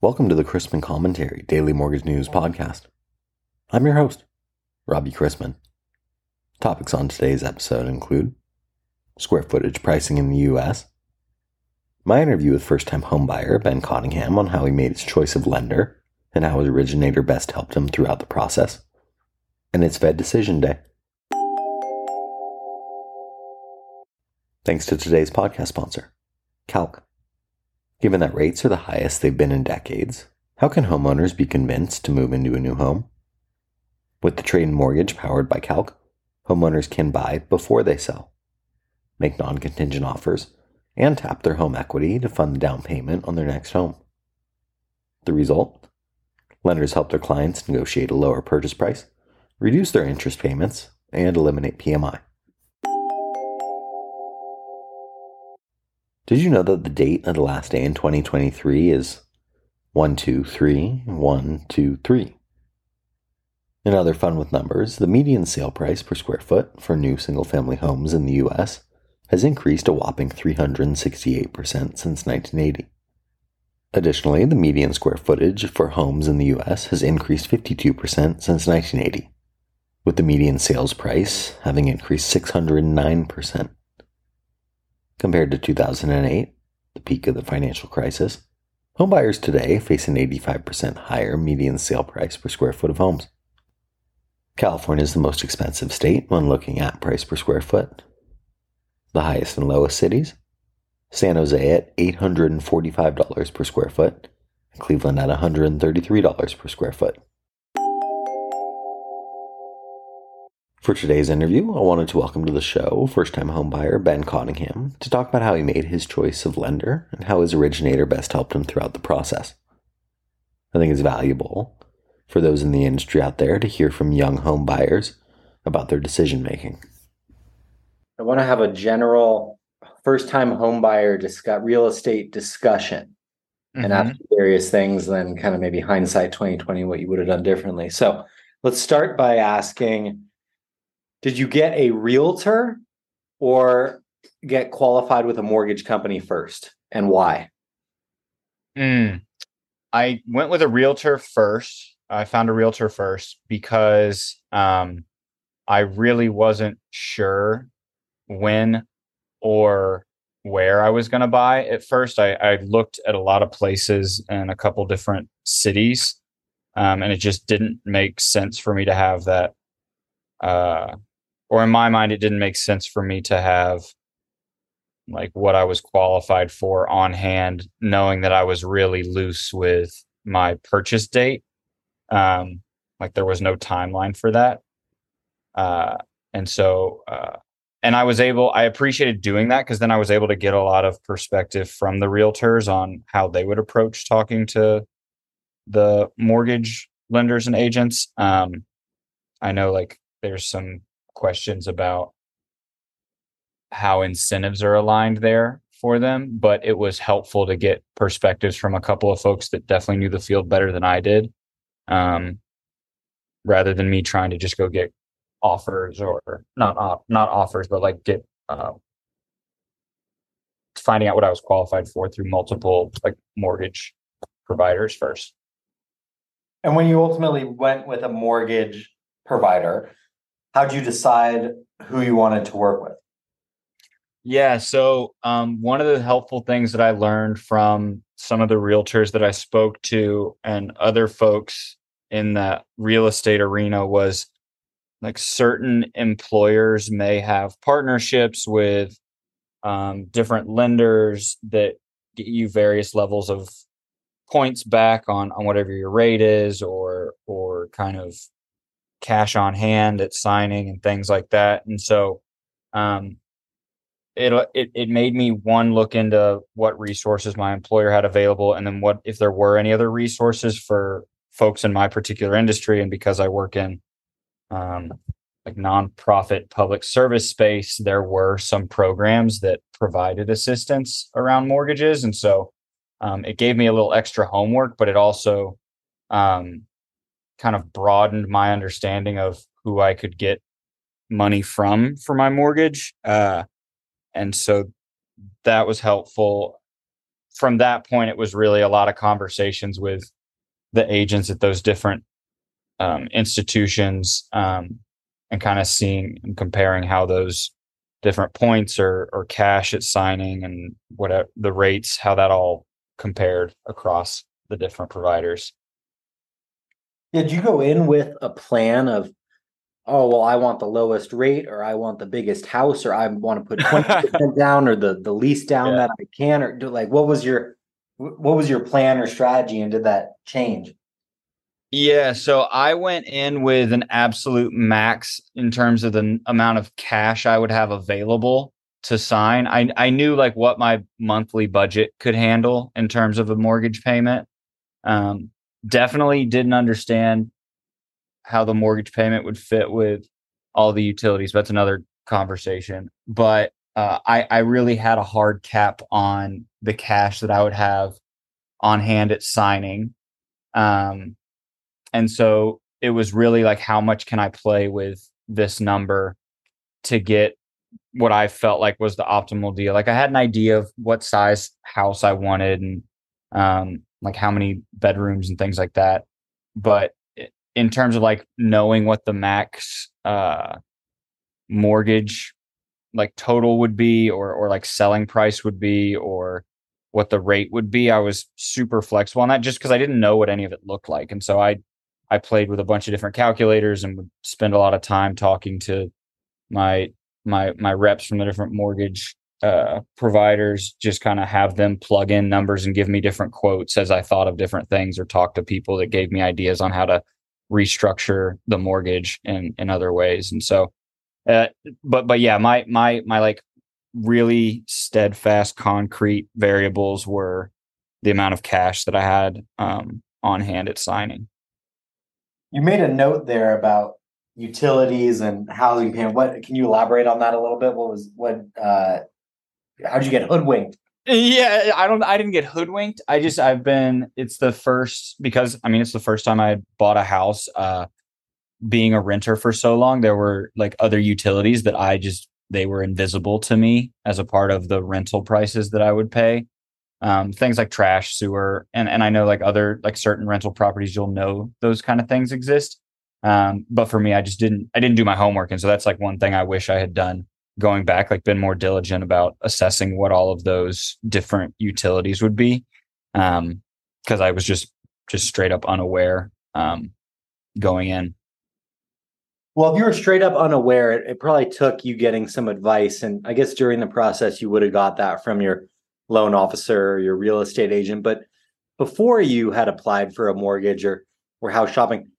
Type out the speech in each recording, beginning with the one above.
Welcome to the Chrisman Commentary Daily Mortgage News Podcast. I'm your host, Robbie Chrisman. Topics on today's episode include square footage pricing in the U.S., my interview with first time homebuyer Ben Cottingham on how he made his choice of lender and how his originator best helped him throughout the process, and it's Fed Decision Day. Thanks to today's podcast sponsor, Calque. Given that rates are the highest they've been in decades, how can homeowners be convinced to move into a new home? With the Trade-In Mortgage powered by Calque, homeowners can buy before they sell, make non contingent offers, and tap their home equity to fund the down payment on their next home. The result? Lenders help their clients negotiate a lower purchase price, reduce their interest payments, and eliminate PMI. Did you know that the date of the last day in 2023 is 123 123? In other fun with numbers, the median sale price per square foot for new single family homes in the US has increased a whopping 368% since 1980. Additionally, the median square footage for homes in the US has increased 52% since 1980, with the median sales price having increased 609%. Compared to 2008, the peak of the financial crisis, homebuyers today face an 85% higher median sale price per square foot of homes. California is the most expensive state when looking at price per square foot. The highest and lowest cities San Jose at $845 per square foot, Cleveland at $133 per square foot. For today's interview, I wanted to welcome to the show first time homebuyer Ben Cottingham to talk about how he made his choice of lender and how his originator best helped him throughout the process. I think it's valuable for those in the industry out there to hear from young home buyers about their decision making. I want to have a general first time homebuyer discuss real estate discussion mm-hmm. and ask various things, then kind of maybe hindsight 2020 what you would have done differently. So let's start by asking did you get a realtor or get qualified with a mortgage company first and why? Mm, I went with a realtor first. I found a realtor first because um, I really wasn't sure when or where I was going to buy. At first, I, I, looked at a lot of places in a couple different cities, um, and it just didn't make sense for me to have that uh, or in my mind, it didn't make sense for me to have like what I was qualified for on hand, knowing that I was really loose with my purchase date. Um, like there was no timeline for that. Uh, and so, uh, and I was able, I appreciated doing that because then I was able to get a lot of perspective from the realtors on how they would approach talking to the mortgage lenders and agents. Um, I know like there's some questions about how incentives are aligned there for them, but it was helpful to get perspectives from a couple of folks that definitely knew the field better than I did. Um, rather than me trying to just go get offers or not uh, not offers, but like get uh, finding out what I was qualified for through multiple like mortgage providers first. And when you ultimately went with a mortgage provider, how'd you decide who you wanted to work with? Yeah, so um, one of the helpful things that I learned from some of the realtors that I spoke to and other folks in the real estate arena was like certain employers may have partnerships with um, different lenders that get you various levels of points back on on whatever your rate is or or kind of cash on hand at signing and things like that. And so um, it, it it made me one look into what resources my employer had available, and then what if there were any other resources for folks in my particular industry. And because I work in um, like nonprofit public service space, there were some programs that provided assistance around mortgages, and so um, it gave me a little extra homework, but it also um, kind of broadened my understanding of who I could get money from for my mortgage. Uh, and so that was helpful from that point, it was really a lot of conversations with the agents at those different um, institutions um, and kind of seeing and comparing how those different points or, or cash at signing and what the rates, how that all compared across the different providers. Did you go in with a plan of, oh well, I want the lowest rate, or I want the biggest house, or I want to put twenty percent down, or the the least down yeah. that I can, or do like what was your what was your plan or strategy, and did that change? Yeah, so I went in with an absolute max in terms of the amount of cash I would have available to sign. I I knew like what my monthly budget could handle in terms of a mortgage payment. Um, definitely didn't understand how the mortgage payment would fit with all the utilities. That's another conversation. But uh, I, I really had a hard cap on the cash that I would have on hand at signing. Um, and so it was really like, how much can I play with this number to get what I felt like was the optimal deal? Like I had an idea of what size house I wanted and um, like how many bedrooms and things like that. But in terms of like knowing what the max uh, mortgage like total would be or or like selling price would be or what the rate would be, I was super flexible on that just because I didn't know what any of it looked like. And so I I played with a bunch of different calculators and would spend a lot of time talking to my my my reps from the different mortgage uh, providers just kind of have them plug in numbers and give me different quotes as I thought of different things or talk to people that gave me ideas on how to restructure the mortgage in in other ways. And so, uh, but but yeah, my my my like really steadfast, concrete variables were the amount of cash that I had um, on hand at signing. You made a note there about utilities and housing payment. What can you elaborate on that a little bit? What was what uh, how'd you get hoodwinked? Yeah, I don't. I didn't get hoodwinked. I just I've been. It's the first because I mean it's the first time I bought a house. Uh, being a renter for so long, there were like other utilities that I just they were invisible to me as a part of the rental prices that I would pay. Um, things like trash, sewer, and and I know like other like certain rental properties, you'll know those kind of things exist. Um, but for me, I just didn't. I didn't do my homework, and so that's like one thing I wish I had done going back, like been more diligent about assessing what all of those different utilities would be. Um, cause I was just, just straight up unaware, um, going in. Well, if you were straight up unaware, it, it probably took you getting some advice. And I guess during the process, you would have got that from your loan officer or your real estate agent. But before you had applied for a mortgage or, or house shopping,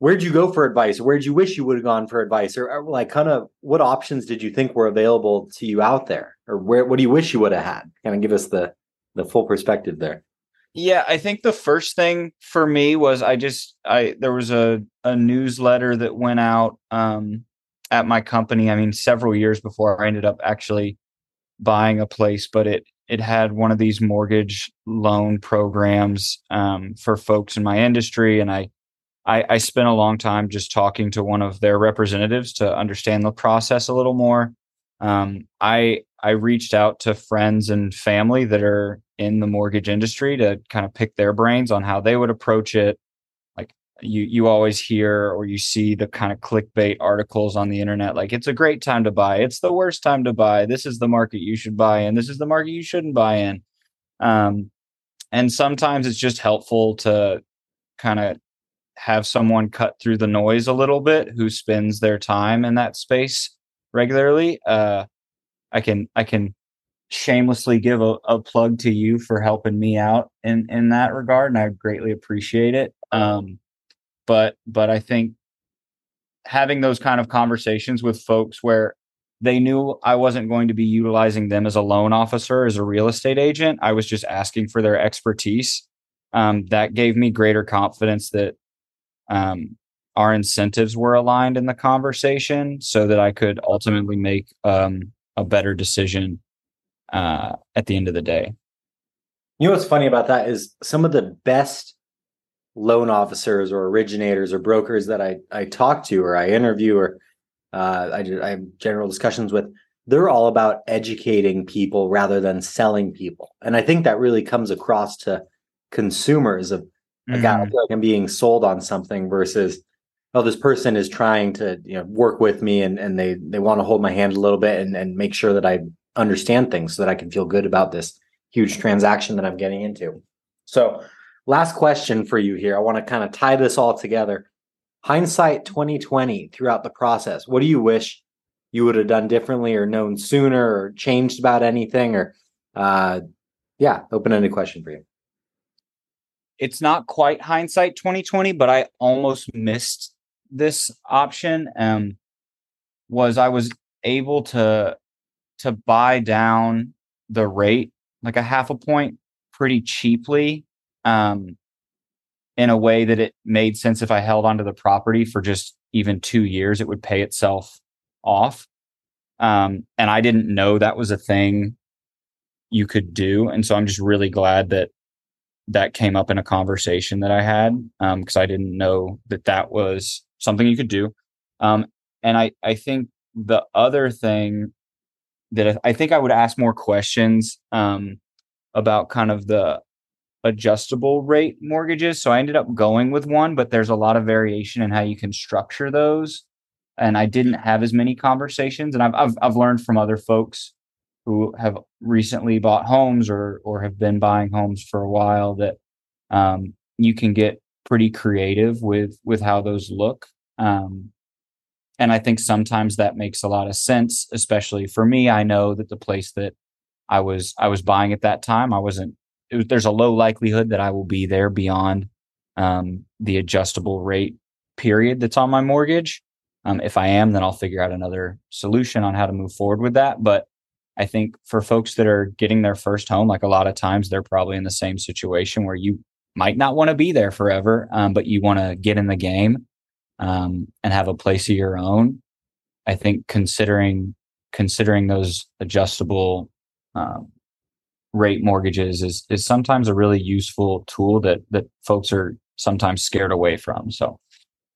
where'd you go for advice? Where'd you wish you would have gone for advice? Or, or like kind of what options did you think were available to you out there? Or where what do you wish you would have had? Kind of give us the the full perspective there. Yeah i think the first thing for me was i just i there was a a newsletter that went out um at my company i mean several years before i ended up actually buying a place but it it had one of these mortgage loan programs um, for folks in my industry and i I, I spent a long time just talking to one of their representatives to understand the process a little more. Um, I I reached out to friends and family that are in the mortgage industry to kind of pick their brains on how they would approach it. Like you you always hear or you see the kind of clickbait articles on the internet like it's a great time to buy, it's the worst time to buy, this is the market you should buy in, this is the market you shouldn't buy in. Um, and sometimes it's just helpful to kind of have someone cut through the noise a little bit who spends their time in that space regularly uh i can i can shamelessly give a, a plug to you for helping me out in in that regard and i greatly appreciate it um but but i think having those kind of conversations with folks where they knew I wasn't going to be utilizing them as a loan officer, as a real estate agent. I was just asking for their expertise. Um, that gave me greater confidence that um, our incentives were aligned in the conversation so that I could ultimately make um, a better decision uh, at the end of the day. You know what's funny about that is some of the best loan officers or originators or brokers that I I talk to or I interview or uh, I I have general discussions with. they're all about educating people rather than selling people. And I think that really comes across to consumers of like, I feel like I'm being sold on something versus oh, this person is trying to you know work with me and and they they want to hold my hand a little bit and and make sure that I understand things so that I can feel good about this huge transaction that I'm getting into. So, last question for you here. I want to kind of tie this all together. Hindsight 2020 throughout the process. What do you wish you would have done differently or known sooner or changed about anything or uh yeah, open-ended question for you. It's not quite hindsight 2020 but i almost missed this option um was i was able to to buy down the rate like a half a point pretty cheaply um in a way that it made sense if i held onto the property for just even 2 years it would pay itself off. Um and i didn't know that was a thing you could do and so i'm just really glad that that came up in a conversation that I had because I didn't know that that was something you could do. Um, and I I think the other thing that I, I think I would ask more questions um, about kind of the adjustable rate mortgages. So I ended up going with one, but there's a lot of variation in how you can structure those. And I didn't have as many conversations, and I've I've, I've learned from other folks who have recently bought homes or or have been buying homes for a while that um, you can get pretty creative with with how those look. Um, and i think sometimes that makes a lot of sense especially for me i know that the place that i was i was buying at that time i wasn't there's a low likelihood that i will be there beyond um, the adjustable rate period that's on my mortgage. Um, if i am then i'll figure out another solution on how to move forward with that but I think for folks that are getting their first home, like a lot of times they're probably in the same situation where you might not want to be there forever, um, but you want to get in the game um, and have a place of your own. I think considering considering those adjustable um, rate mortgages is is sometimes a really useful tool that that folks are sometimes scared away from. So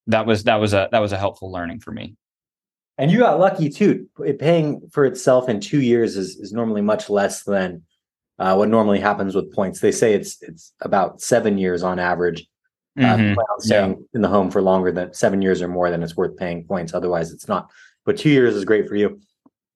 that was that was a that was a helpful learning for me. And you got lucky too. It paying for itself in two years is, is normally much less than uh, what normally happens with points. They say it's it's about seven years on average. Uh, Mhm. plan on staying in the home for longer than seven years or more, than it's worth paying points. Otherwise, it's not. But two years is great for you.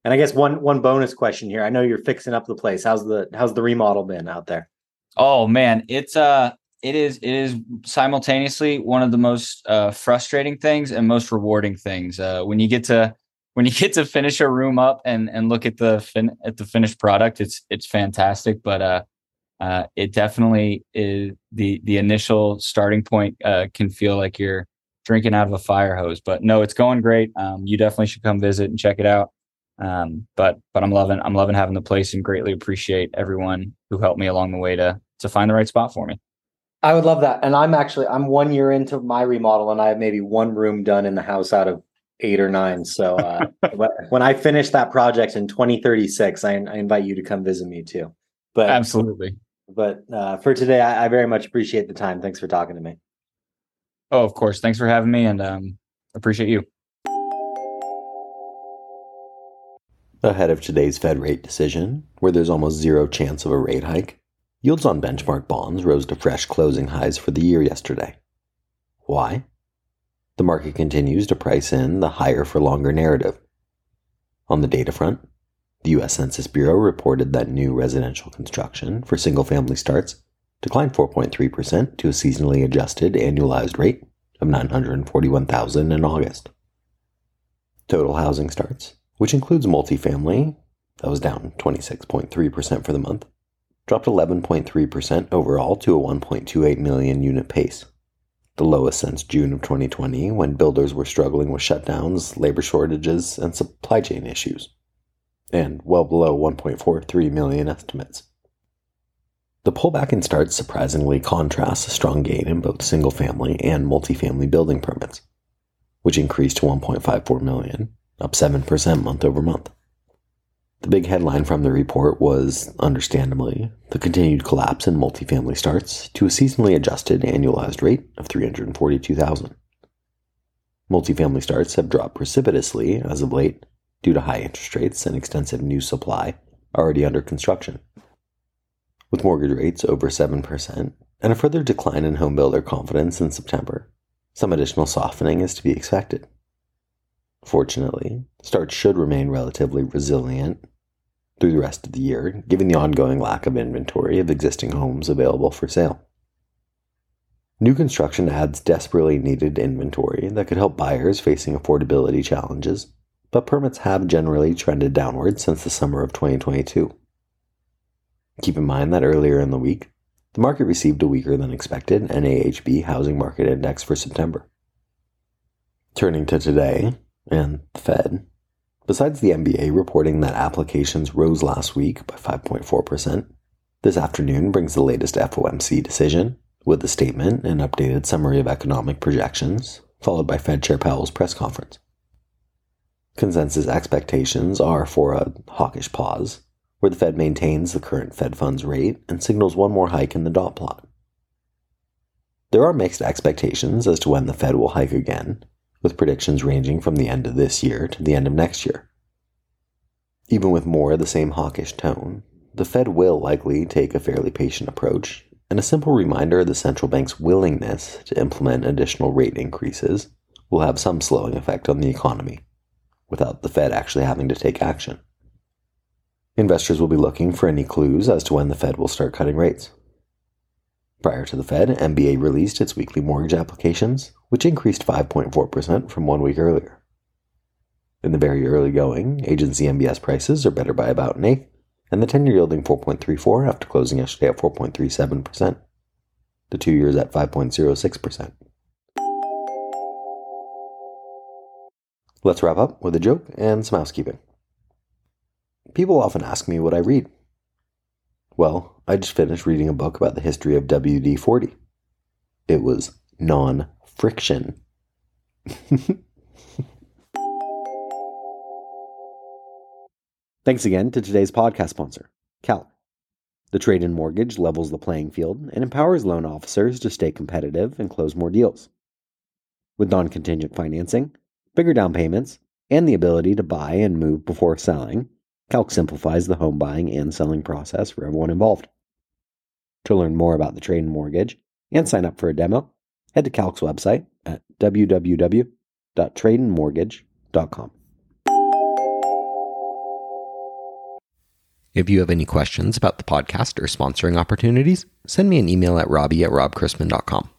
And I guess one one bonus question here. I know you're fixing up the place. How's the how's the remodel been out there? Oh man, it's uh it is it is simultaneously one of the most uh, frustrating things and most rewarding things. Uh, when you get to when you get to finish a room up and and look at the fin- at the finished product, it's it's fantastic. But uh, uh, it definitely is the the initial starting point uh, can feel like you're drinking out of a fire hose. But no, it's going great. Um, you definitely should come visit and check it out. Um, but but I'm loving I'm loving having the place and greatly appreciate everyone who helped me along the way to to find the right spot for me. I would love that. And I'm actually I'm one year into my remodel, and I have maybe one room done in the house out of eight or nine. So uh, when I finish that project in 2036, I, I invite you to come visit me too. But Absolutely. but uh, for today, I, I very much appreciate the time. Thanks for talking to me. Oh, of course. Thanks for having me and um, appreciate you. Ahead of today's Fed rate decision, where there's almost zero chance of a rate hike, yields on benchmark bonds rose to fresh closing highs for the year yesterday. Why? The market continues to price in the higher for longer narrative. On the data front, the U.S. Census Bureau reported that new residential construction for single family starts declined 4.3% to a seasonally adjusted annualized rate of 941,000 in August. Total housing starts, which includes multifamily, that was down 26.3% for the month, dropped 11.3% overall to a 1.28 million unit pace, the lowest since June of 2020 when builders were struggling with shutdowns, labor shortages, and supply chain issues, and well below 1.43 million estimates. The pullback in starts surprisingly contrasts a strong gain in both single family and multifamily building permits, which increased to 1.54 million, up 7% month over month. The big headline from the report was, understandably, the continued collapse in multifamily starts to a seasonally adjusted annualized rate of 342,000. Multifamily starts have dropped precipitously as of late, due to high interest rates and extensive new supply already under construction. With mortgage rates over 7% and a further decline in homebuilder confidence in September, some additional softening is to be expected. Fortunately, starts should remain relatively resilient through the rest of the year, given the ongoing lack of inventory of existing homes available for sale. New construction adds desperately needed inventory that could help buyers facing affordability challenges, but permits have generally trended downward since the summer of 2022. Keep in mind that earlier in the week, the market received a weaker than expected NAHB housing market index for September. Turning to today and the Fed, besides the MBA reporting that applications rose last week by 5.4%, this afternoon brings the latest FOMC decision with a statement and updated summary of economic projections, followed by Fed Chair Powell's press conference. Consensus expectations are for a hawkish pause, where the Fed maintains the current Fed funds rate and signals one more hike in the dot plot. There are mixed expectations as to when the Fed will hike again, with predictions ranging from the end of this year to the end of next year. Even with more of the same hawkish tone, the Fed will likely take a fairly patient approach and a simple reminder of the central bank's willingness to implement additional rate increases will have some slowing effect on the economy, without the Fed actually having to take action. Investors will be looking for any clues as to when the Fed will start cutting rates. Prior to the Fed, MBA released its weekly mortgage applications, which increased 5.4% from one week earlier. In the very early going, agency MBS prices are better by about an eighth, and the 10 year yielding 4.34 after closing yesterday at 4.37%. The two years at 5.06%. Let's wrap up with a joke and some housekeeping. People often ask me what I read. Well, I just finished reading a book about the history of WD 40. It was non friction. Thanks again to today's podcast sponsor, Calque. The trade in mortgage levels the playing field and empowers loan officers to stay competitive and close more deals. With non contingent financing, bigger down payments, and the ability to buy and move before selling, Calque simplifies the home buying and selling process for everyone involved. To learn more about the Trade-In Mortgage and sign up for a demo, head to Calque's website at www.tradeandmortgage.com. If you have any questions about the podcast or sponsoring opportunities, send me an email at robbie at robchrisman.com.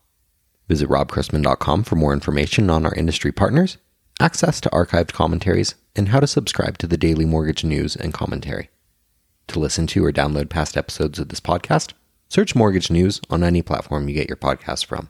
Visit robchrisman.com for more information on our industry partners, access to archived commentaries, and how to subscribe to the daily mortgage news and commentary. To listen to or download past episodes of this podcast, search Mortgage News on any platform you get your podcast from.